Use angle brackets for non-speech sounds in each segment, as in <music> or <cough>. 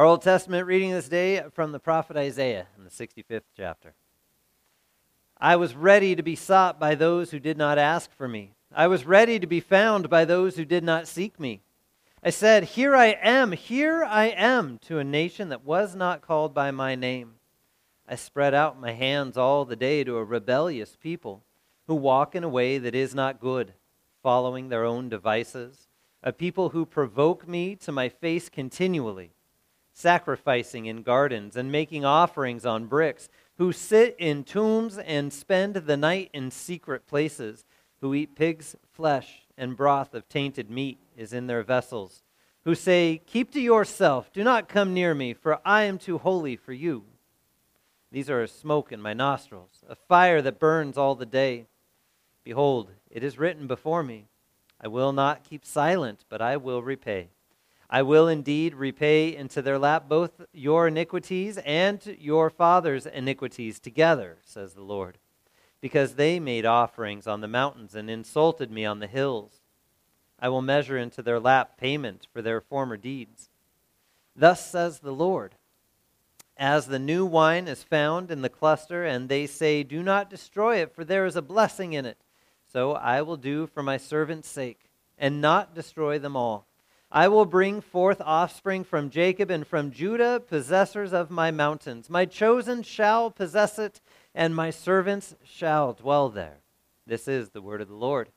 Our Old Testament reading this day from the prophet Isaiah in the 65th chapter. I was ready to be sought by those who did not ask for me. I was ready to be found by those who did not seek me. I said, Here I am, here I am, to a nation that was not called by my name. I spread out my hands all the day to a rebellious people who walk in a way that is not good, following their own devices, a people who provoke me to my face continually, sacrificing in gardens and making offerings on bricks who sit in tombs and spend the night in secret places, who eat pig's flesh and broth of tainted meat is in their vessels, who say, Keep to yourself, do not come near me, for I am too holy for you. These are a smoke in my nostrils, a fire that burns all the day. Behold, it is written before me, I will not keep silent, but I will repay. I will indeed repay into their lap both your iniquities and your father's iniquities together, says the Lord, because they made offerings on the mountains and insulted me on the hills. I will measure into their lap payment for their former deeds. Thus says the Lord As the new wine is found in the cluster, and they say, Do not destroy it, for there is a blessing in it, so I will do for my servant's sake, and not destroy them all. I will bring forth offspring from Jacob and from Judah, possessors of my mountains. My chosen shall possess it, and my servants shall dwell there. This is the word of the Lord.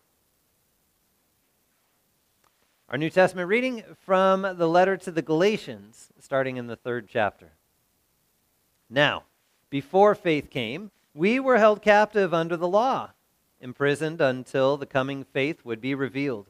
Our New Testament reading from the letter to the Galatians, starting in the third chapter. Now, before faith came, we were held captive under the law, imprisoned until the coming faith would be revealed.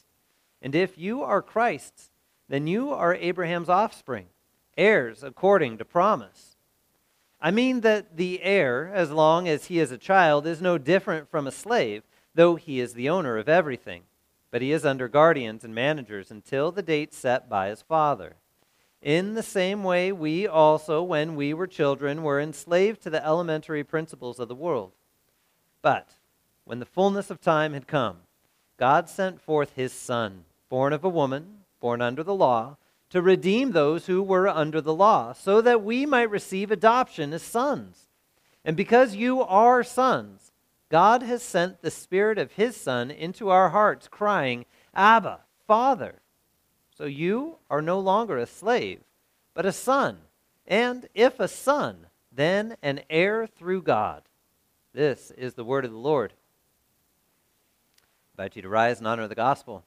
And if you are Christ's, then you are Abraham's offspring, heirs according to promise. I mean that the heir, as long as he is a child, is no different from a slave, though he is the owner of everything. But he is under guardians and managers until the date set by his father. In the same way, we also, when we were children, were enslaved to the elementary principles of the world. But when the fullness of time had come, God sent forth his Son born of a woman, born under the law, to redeem those who were under the law, so that we might receive adoption as sons. And because you are sons, God has sent the Spirit of His Son into our hearts, crying, Abba, Father. So you are no longer a slave, but a son. And if a son, then an heir through God. This is the word of the Lord. I invite you to rise and honor the gospel.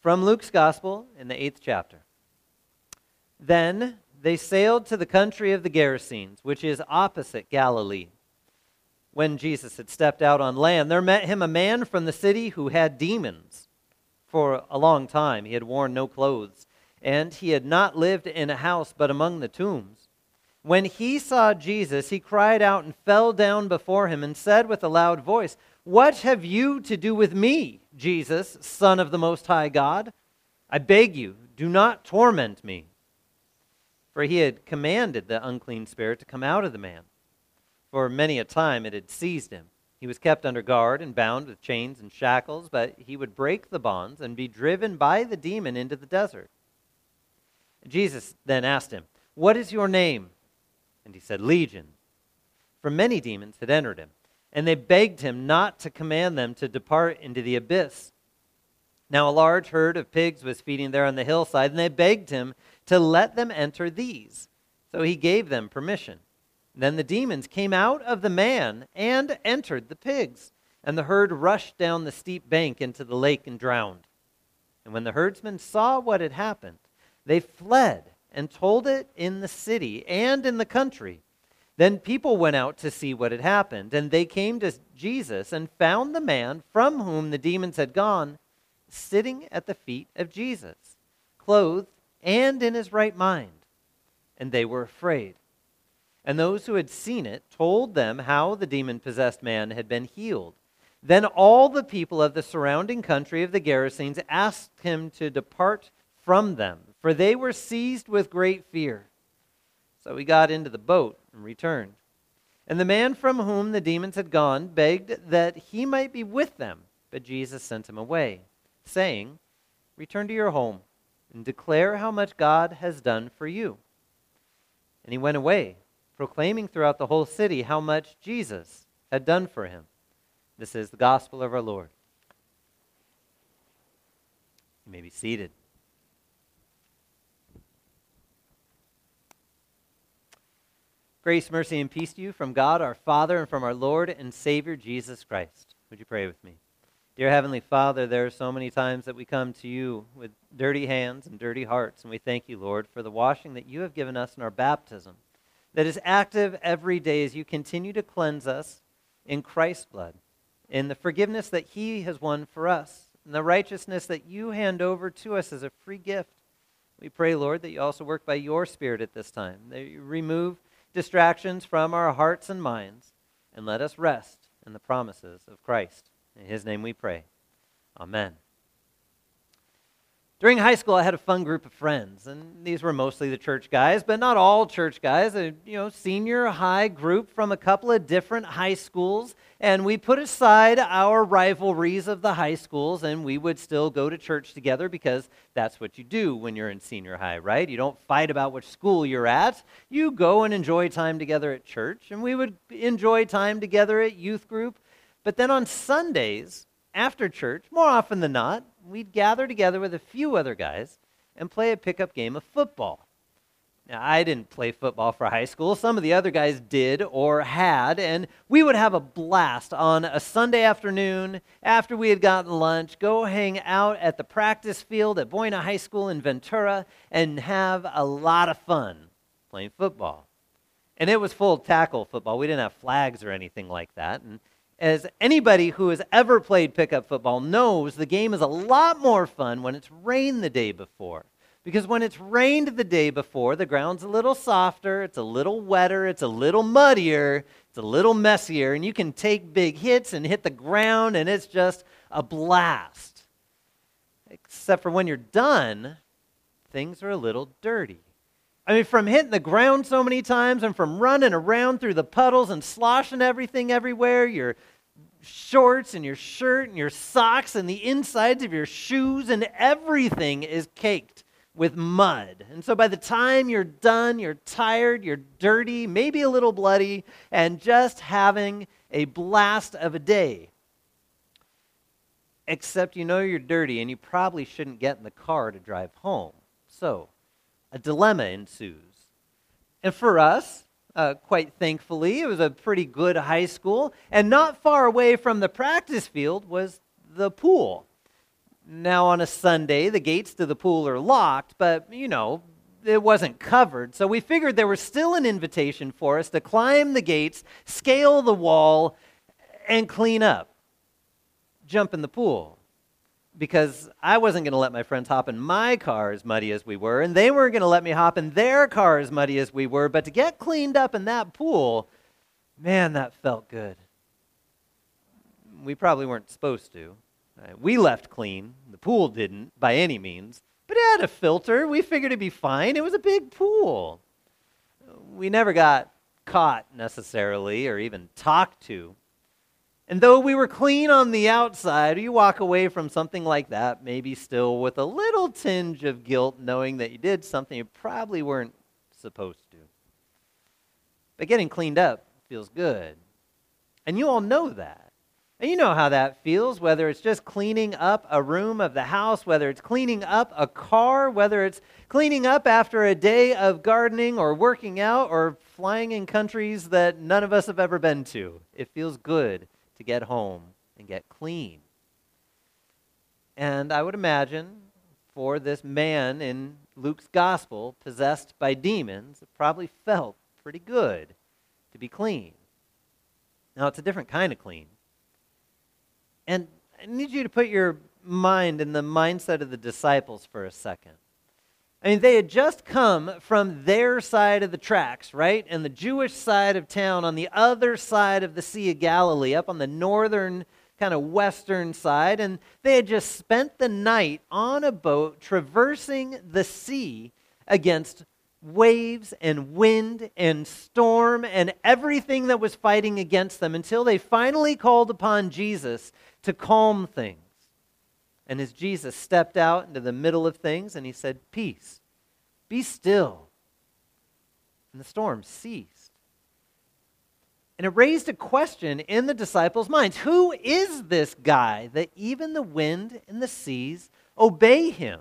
From Luke's Gospel in the eighth chapter. Then they sailed to the country of the Gerasenes, which is opposite Galilee. When Jesus had stepped out on land, there met him a man from the city who had demons. For a long time he had worn no clothes, and he had not lived in a house but among the tombs. When he saw Jesus, he cried out and fell down before him and said with a loud voice, What have you to do with me? Jesus, Son of the Most High God, I beg you, do not torment me. For he had commanded the unclean spirit to come out of the man. For many a time it had seized him. He was kept under guard and bound with chains and shackles, but he would break the bonds and be driven by the demon into the desert. Jesus then asked him, What is your name? And he said, Legion. For many demons had entered him and they begged him not to command them to depart into the abyss. Now a large herd of pigs was feeding there on the hillside, and they begged him to let them enter these. So he gave them permission. Then the demons came out of the man and entered the pigs, and the herd rushed down the steep bank into the lake and drowned. And when the herdsmen saw what had happened, they fled and told it in the city and in the country. Then people went out to see what had happened, and they came to Jesus and found the man from whom the demons had gone sitting at the feet of Jesus, clothed and in his right mind. And they were afraid. And those who had seen it told them how the demon possessed man had been healed. Then all the people of the surrounding country of the Gerasenes asked him to depart from them, for they were seized with great fear. So he got into the boat and returned. And the man from whom the demons had gone begged that he might be with them, but Jesus sent him away, saying, Return to your home and declare how much God has done for you. And he went away, proclaiming throughout the whole city how much Jesus had done for him. This is the gospel of our Lord. You may be seated. Grace, mercy, and peace to you from God our Father and from our Lord and Savior Jesus Christ. Would you pray with me? Dear Heavenly Father, there are so many times that we come to you with dirty hands and dirty hearts, and we thank you, Lord, for the washing that you have given us in our baptism that is active every day as you continue to cleanse us in Christ's blood in the forgiveness that He has won for us, and the righteousness that you hand over to us as a free gift. We pray, Lord, that you also work by your Spirit at this time, that you remove distractions from our hearts and minds, and let us rest in the promises of Christ. In His name we pray. Amen. During high school, I had a fun group of friends, and these were mostly the church guys, but not all church guys. A you know senior high group from a couple of different high schools, and we put aside our rivalries of the high schools, and we would still go to church together because that's what you do when you're in senior high, right? You don't fight about which school you're at. You go and enjoy time together at church, and we would enjoy time together at youth group. But then on Sundays after church, more often than not, we'd gather together with a few other guys and play a pickup game of football. Now, I didn't play football for high school. Some of the other guys did or had, and we would have a blast on a Sunday afternoon after we had gotten lunch, go hang out at the practice field at Buena High School in Ventura and have a lot of fun playing football. And it was full tackle football. We didn't have flags or anything like that. And as anybody who has ever played pickup football knows, the game is a lot more fun when it's rained the day before. Because when it's rained the day before, the ground's a little softer, it's a little wetter, it's a little muddier, it's a little messier, and you can take big hits and hit the ground, and it's just a blast. Except for when you're done, things are a little dirty. I mean, from hitting the ground so many times and from running around through the puddles and sloshing everything everywhere, your shorts and your shirt and your socks and the insides of your shoes and everything is caked with mud. And so by the time you're done, you're tired, you're dirty, maybe a little bloody, and just having a blast of a day. Except you know you're dirty and you probably shouldn't get in the car to drive home. So, a dilemma ensues. And for us, uh, quite thankfully, it was a pretty good high school, and not far away from the practice field was the pool. Now, on a Sunday, the gates to the pool are locked, but, you know, it wasn't covered. So we figured there was still an invitation for us to climb the gates, scale the wall, and clean up. Jump in the pool because I wasn't going to let my friends hop in my car as muddy as we were, and they weren't going to let me hop in their car as muddy as we were. But to get cleaned up in that pool, man, that felt good. We probably weren't supposed to. Uh, we left clean. The pool didn't, by any means. But it had a filter. We figured it'd be fine. It was a big pool. We never got caught necessarily or even talked to. And though we were clean on the outside, you walk away from something like that, maybe still with a little tinge of guilt, knowing that you did something you probably weren't supposed to. But getting cleaned up feels good. And you all know that. And you know how that feels, whether it's just cleaning up a room of the house, whether it's cleaning up a car, whether it's cleaning up after a day of gardening or working out or flying in countries that none of us have ever been to. It feels good to get home and get clean. And I would imagine for this man in Luke's gospel, possessed by demons, it probably felt pretty good to be clean. Now, it's a different kind of clean. And I need you to put your mind in the mindset of the disciples for a second. I mean, they had just come from their side of the tracks, right? And the Jewish side of town on the other side of the Sea of Galilee, up on the northern, kind of western side. And they had just spent the night on a boat traversing the sea against waves and wind and storm and everything that was fighting against them until they finally called upon Jesus to calm things. And as Jesus stepped out into the middle of things and he said, Peace, be still. And the storm ceased. And it raised a question in the disciples' minds Who is this guy that even the wind and the seas obey him?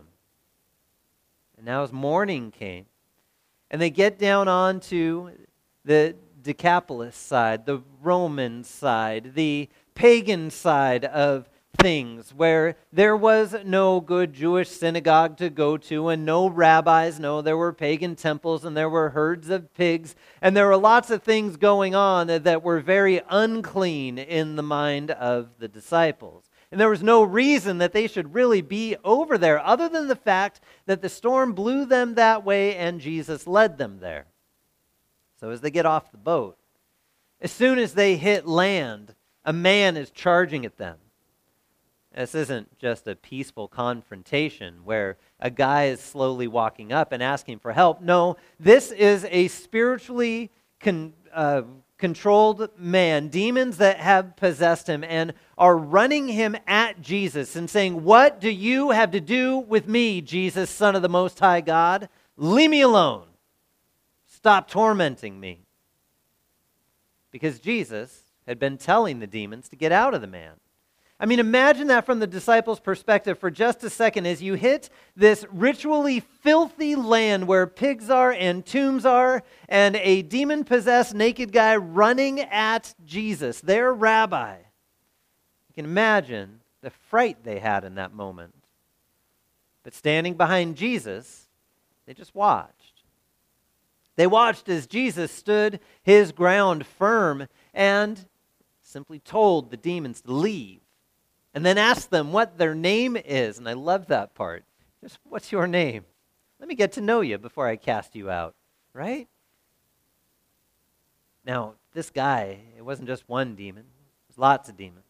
And now, as morning came, and they get down onto the Decapolis side, the Roman side, the pagan side of things, where there was no good Jewish synagogue to go to, and no rabbis. No, there were pagan temples, and there were herds of pigs, and there were lots of things going on that were very unclean in the mind of the disciples. And there was no reason that they should really be over there other than the fact that the storm blew them that way and Jesus led them there. So as they get off the boat, as soon as they hit land, a man is charging at them. This isn't just a peaceful confrontation where a guy is slowly walking up and asking for help. No, this is a spiritually con, uh, controlled man, demons that have possessed him, and are running him at Jesus and saying, What do you have to do with me, Jesus, Son of the Most High God? Leave me alone. Stop tormenting me. Because Jesus had been telling the demons to get out of the man. I mean, imagine that from the disciples' perspective for just a second as you hit this ritually filthy land where pigs are and tombs are, and a demon possessed naked guy running at Jesus, their rabbi. You can imagine the fright they had in that moment. But standing behind Jesus, they just watched. They watched as Jesus stood his ground firm and simply told the demons to leave and then ask them what their name is. And I love that part. Just what's your name? Let me get to know you before I cast you out, right? Now, this guy, it wasn't just one demon, it was lots of demons.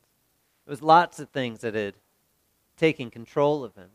It was lots of things that had taken control of him.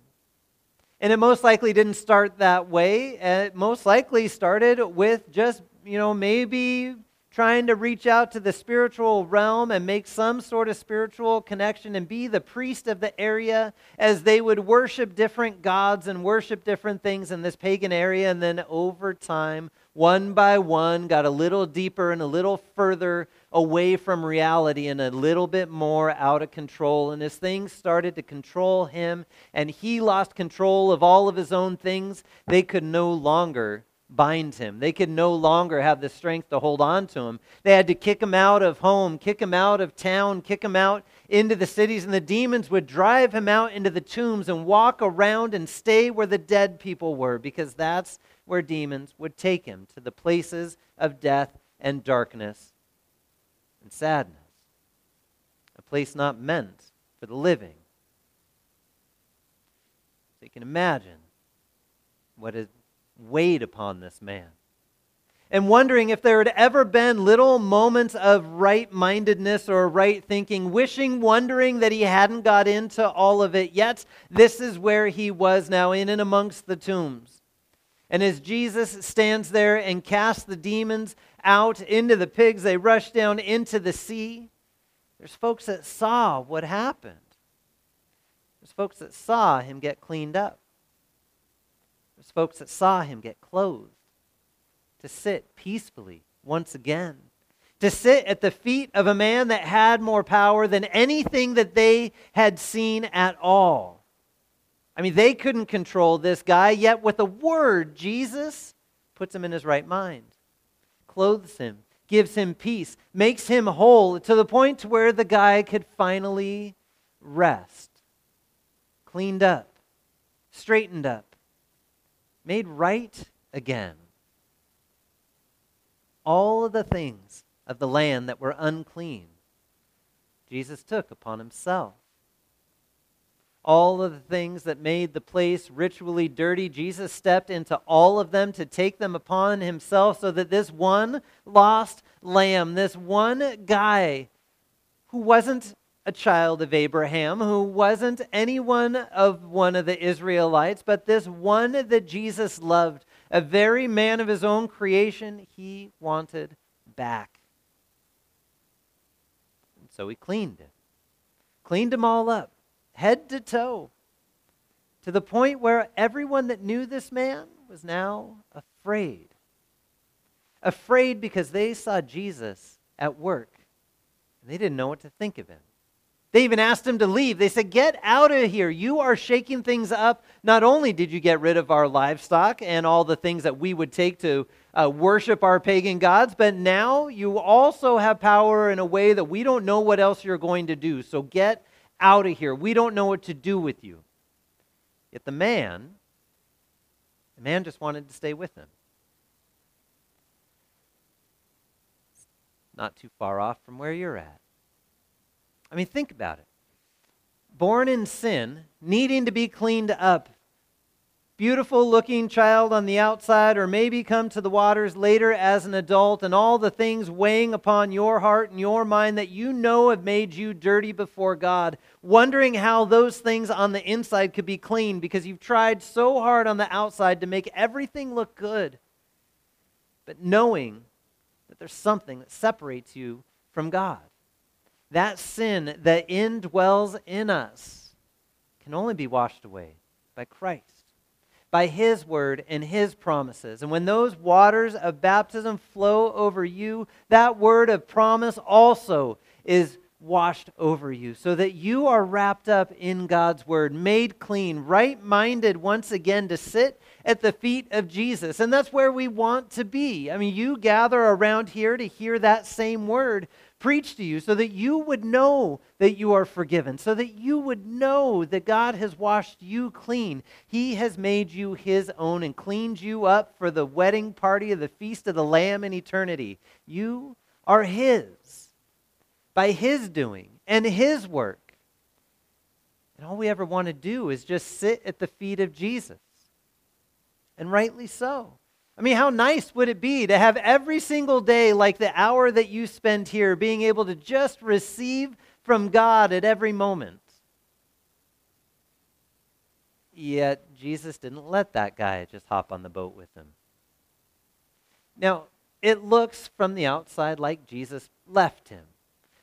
And it most likely didn't start that way. It most likely started with just, you know, maybe trying to reach out to the spiritual realm and make some sort of spiritual connection and be the priest of the area as they would worship different gods and worship different things in this pagan area. And then over time, one by one, got a little deeper and a little further away from reality and a little bit more out of control. And as things started to control him and he lost control of all of his own things, they could no longer bind him. They could no longer have the strength to hold on to him. They had to kick him out of home, kick him out of town, kick him out into the cities, and the demons would drive him out into the tombs and walk around and stay where the dead people were, because that's where demons would take him to the places of death and darkness and sadness. A place not meant for the living. So you can imagine what is weighed upon this man. And wondering if there had ever been little moments of right mindedness or right thinking, wishing, wondering that he hadn't got into all of it yet. This is where he was now, in and amongst the tombs. And as Jesus stands there and casts the demons out into the pigs, they rush down into the sea. There's folks that saw what happened. There's folks that saw him get cleaned up folks that saw him get clothed, to sit peacefully once again, to sit at the feet of a man that had more power than anything that they had seen at all. I mean, they couldn't control this guy, yet with a word, Jesus puts him in his right mind, clothes him, gives him peace, makes him whole to the point where the guy could finally rest, cleaned up, straightened up, made right again. All of the things of the land that were unclean, Jesus took upon himself. all of the things that made the place ritually dirty. Jesus stepped into all of them to take them upon himself so that this one lost lamb, this one guy who wasn't a child of Abraham, who wasn't anyone of one of the Israelites, but this one that Jesus loved, a very man of his own creation, he wanted back. And so he cleaned him, cleaned him all up, head to toe, to the point where everyone that knew this man was now afraid. Afraid because they saw Jesus at work and they didn't know what to think of him. They even asked him to leave. They said, Get out of here. You are shaking things up. Not only did you get rid of our livestock and all the things that we would take to uh, worship our pagan gods, but now you also have power in a way that we don't know what else you're going to do. So get out of here. We don't know what to do with you. Yet the man, the man just wanted to stay with him. Not too far off from where you're at. I mean, think about it. Born in sin, needing to be cleaned up. Beautiful looking child on the outside, or maybe come to the waters later as an adult, and all the things weighing upon your heart and your mind that you know have made you dirty before God, wondering how those things on the inside could be clean because you've tried so hard on the outside to make everything look good. But knowing that there's something that separates you from God that sin that indwells in us can only be washed away by Christ, by His word and His promises. And when those waters of baptism flow over you, that word of promise also is washed over you, so that you are wrapped up in God's word, made clean, right minded once again to sit at the feet of Jesus. And that's where we want to be. I mean, you gather around here to hear that same word, preached to you so that you would know that you are forgiven, so that you would know that God has washed you clean. He has made you his own and cleaned you up for the wedding party of the feast of the Lamb in eternity. You are his by his doing and his work. And all we ever want to do is just sit at the feet of Jesus. And rightly so. I mean, how nice would it be to have every single day, like the hour that you spend here, being able to just receive from God at every moment? Yet, Jesus didn't let that guy just hop on the boat with him. Now, it looks from the outside like Jesus left him.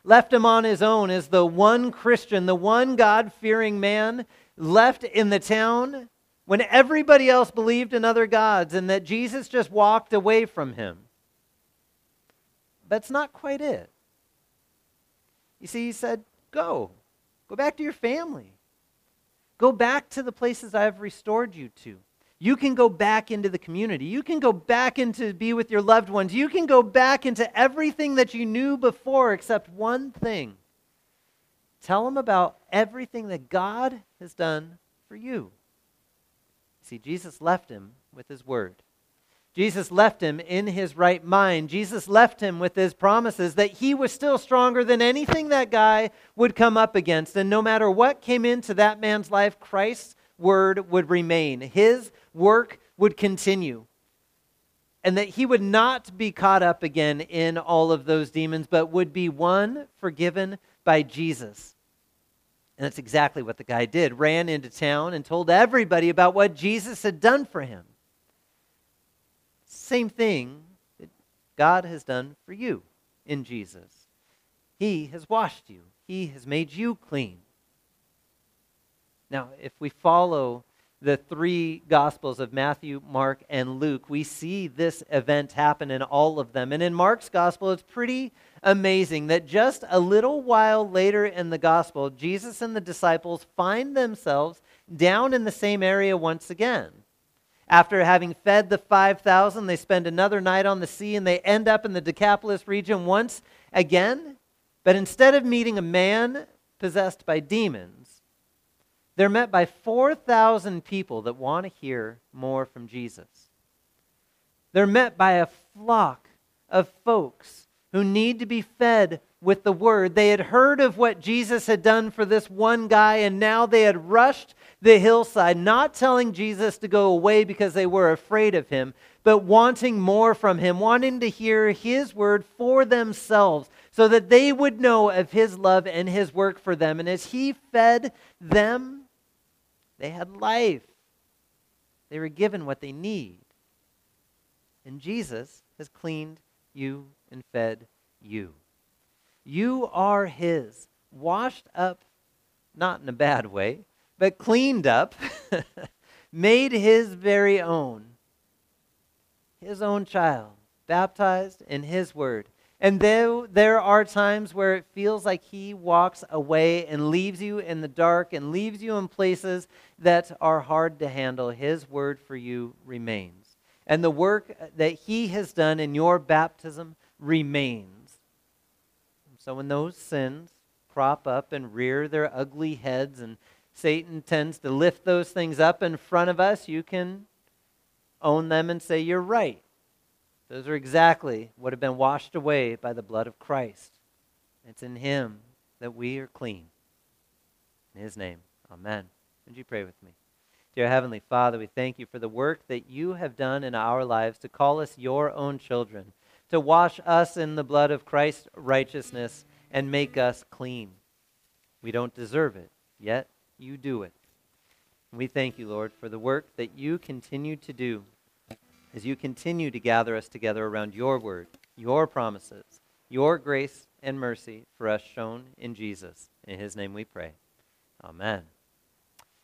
Left him on his own as the one Christian, the one God fearing man left in the town when everybody else believed in other gods and that Jesus just walked away from him. That's not quite it. You see, he said, Go. Go back to your family. Go back to the places I have restored you to. You can go back into the community. You can go back into be with your loved ones. You can go back into everything that you knew before except one thing. Tell them about everything that God has done for you. See, Jesus left him with his word. Jesus left him in his right mind. Jesus left him with his promises that he was still stronger than anything that guy would come up against. And no matter what came into that man's life, Christ's word would remain. His work would continue. And that he would not be caught up again in all of those demons, but would be one forgiven by Jesus. And that's exactly what the guy did. Ran into town and told everybody about what Jesus had done for him. Same thing that God has done for you in Jesus. He has washed you, He has made you clean. Now, if we follow the three Gospels of Matthew, Mark, and Luke, we see this event happen in all of them. And in Mark's Gospel, it's pretty amazing that just a little while later in the Gospel, Jesus and the disciples find themselves down in the same area once again. After having fed the 5,000, they spend another night on the sea and they end up in the Decapolis region once again. But instead of meeting a man possessed by demons, they're met by 4,000 people that want to hear more from Jesus. They're met by a flock of folks who need to be fed with the word. They had heard of what Jesus had done for this one guy, and now they had rushed the hillside, not telling Jesus to go away because they were afraid of him, but wanting more from him, wanting to hear his word for themselves so that they would know of his love and his work for them. And as he fed them, they had life. They were given what they need. And Jesus has cleaned you and fed you. You are his, washed up, not in a bad way, but cleaned up, <laughs> made his very own, his own child, baptized in his word. And though there are times where it feels like he walks away and leaves you in the dark and leaves you in places that are hard to handle, his word for you remains. And the work that he has done in your baptism remains. So when those sins crop up and rear their ugly heads and Satan tends to lift those things up in front of us, you can own them and say, You're right. Those are exactly what have been washed away by the blood of Christ. It's in Him that we are clean. In His name, Amen. Would you pray with me? Dear Heavenly Father, we thank you for the work that you have done in our lives to call us your own children, to wash us in the blood of Christ's righteousness and make us clean. We don't deserve it, yet you do it. we thank you, Lord, for the work that you continue to do as you continue to gather us together around your word, your promises, your grace and mercy for us shown in Jesus. In his name we pray. Amen.